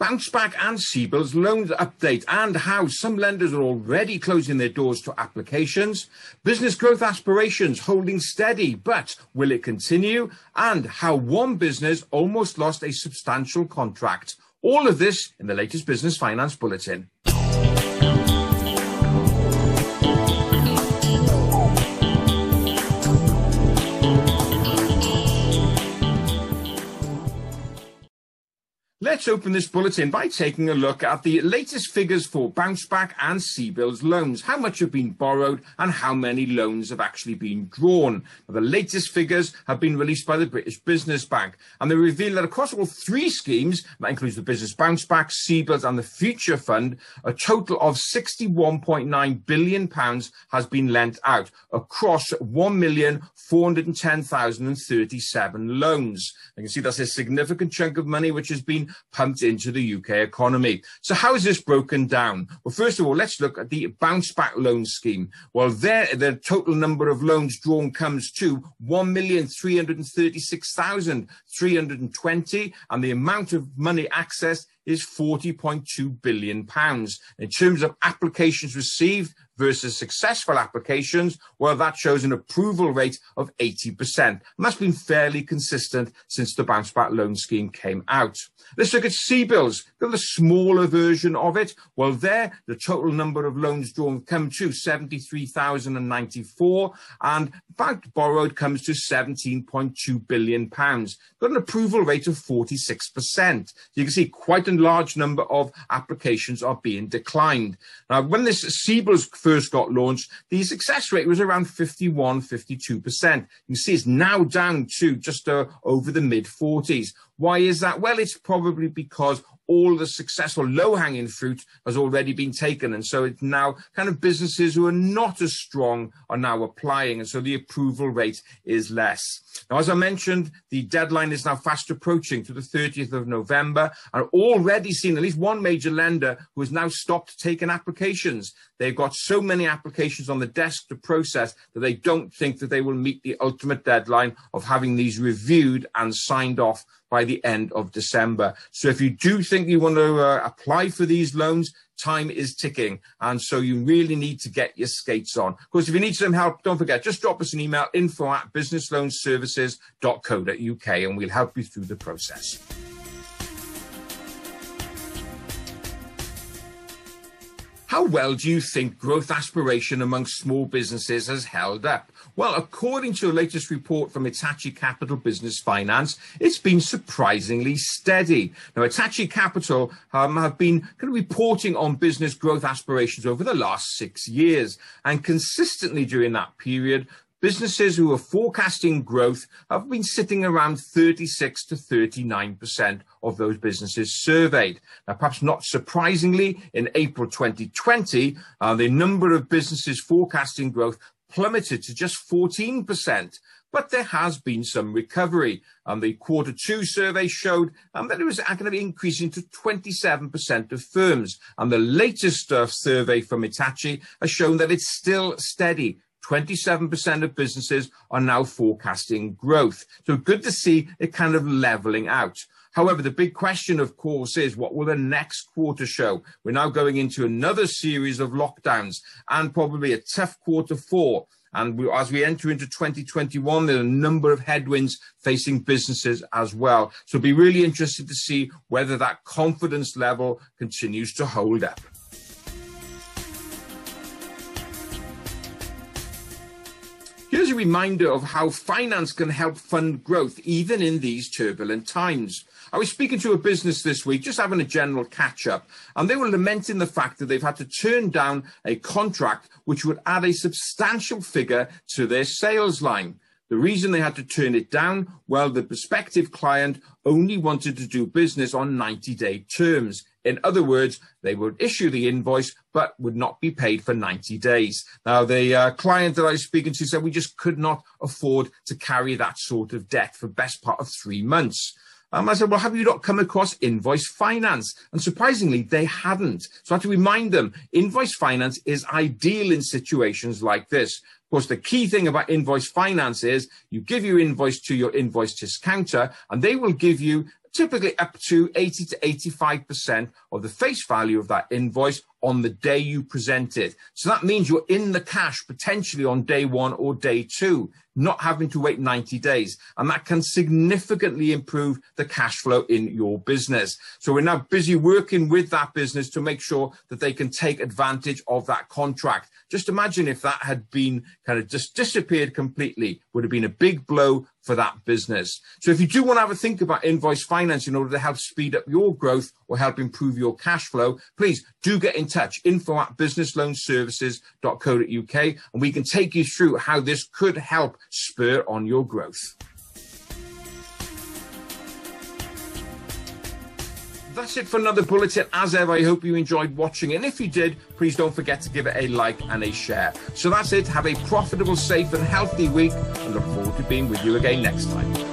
Bounce Back and CBILS loans update and how some lenders are already closing their doors to applications, business growth aspirations holding steady, but will it continue? And how one business almost lost a substantial contract. All of this in the latest Business Finance Bulletin. Let's open this bulletin by taking a look at the latest figures for bounce back and CBILS loans, how much have been borrowed and how many loans have actually been drawn. Now, the latest figures have been released by the British Business Bank and they reveal that across all three schemes, that includes the Business Bounce Back, CBILS and the Future Fund, a total of £61.9 billion has been lent out across 1,410,037 loans. You can see that's a significant chunk of money which has been pumped into the UK economy. So how is this broken down? Well, first of all, let's look at the bounce back loan scheme. Well, there, the total number of loans drawn comes to 1,336,320 and the amount of money accessed is 40.2 billion pounds. In terms of applications received versus successful applications, well, that shows an approval rate of 80%. And that's been fairly consistent since the bounce back loan scheme came out. Let's look at CBILS, the smaller version of it. Well, there, the total number of loans drawn come to 73,094 and bank borrowed comes to 17.2 billion pounds. Got an approval rate of 46%. You can see quite a large number of applications are being declined. Now, when this CBILS first got launched, the success rate was around 51, 52%. You see it's now down to just uh, over the mid 40s. Why is that? Well, it's probably because all the successful low hanging fruit has already been taken. And so it's now kind of businesses who are not as strong are now applying. And so the approval rate is less. Now, as I mentioned, the deadline is now fast approaching to the 30th of November. I've already seen at least one major lender who has now stopped taking applications. They've got so many applications on the desk to process that they don't think that they will meet the ultimate deadline of having these reviewed and signed off by the end of December. So if you do think you want to uh, apply for these loans, time is ticking. And so you really need to get your skates on. Of course, if you need some help, don't forget, just drop us an email, info at businessloanservices.co.uk and we'll help you through the process. How well do you think growth aspiration among small businesses has held up? Well, according to a latest report from Hitachi Capital Business Finance, it's been surprisingly steady. Now, Hitachi Capital um, have been kind of reporting on business growth aspirations over the last six years, and consistently during that period, businesses who are forecasting growth have been sitting around 36 to 39% of those businesses surveyed. Now, perhaps not surprisingly, in April 2020, uh, the number of businesses forecasting growth plummeted to just 14%. But there has been some recovery. Um, the quarter two survey showed um, that it was going to increasing to 27% of firms. And the latest uh, survey from Hitachi has shown that it's still steady 27% of businesses are now forecasting growth. So good to see it kind of leveling out. However, the big question, of course, is what will the next quarter show? We're now going into another series of lockdowns and probably a tough quarter four. And we, as we enter into 2021, there are a number of headwinds facing businesses as well. So be really interested to see whether that confidence level continues to hold up. A reminder of how finance can help fund growth even in these turbulent times. I was speaking to a business this week, just having a general catch up, and they were lamenting the fact that they've had to turn down a contract which would add a substantial figure to their sales line. The reason they had to turn it down, well, the prospective client only wanted to do business on 90 day terms. In other words, they would issue the invoice, but would not be paid for 90 days. Now, the uh, client that I was speaking to said we just could not afford to carry that sort of debt for best part of three months. Um, I said, well, have you not come across invoice finance? And surprisingly, they hadn't. So I had to remind them, invoice finance is ideal in situations like this. Of course, the key thing about invoice finance is you give your invoice to your invoice discounter and they will give you typically up to 80 to 85% of the face value of that invoice on the day you present it. So that means you're in the cash potentially on day one or day two, not having to wait 90 days. And that can significantly improve the cash flow in your business. So we're now busy working with that business to make sure that they can take advantage of that contract. Just imagine if that had been kind of just disappeared completely, would have been a big blow for that business. So if you do want to have a think about invoice finance in order to help speed up your growth or help improve your cash flow, please do get in touch. Info at businessloanservices.co.uk and we can take you through how this could help spur on your growth. That's it for another bulletin. As ever, I hope you enjoyed watching. And if you did, please don't forget to give it a like and a share. So that's it. Have a profitable, safe, and healthy week. And look forward being with you again next time.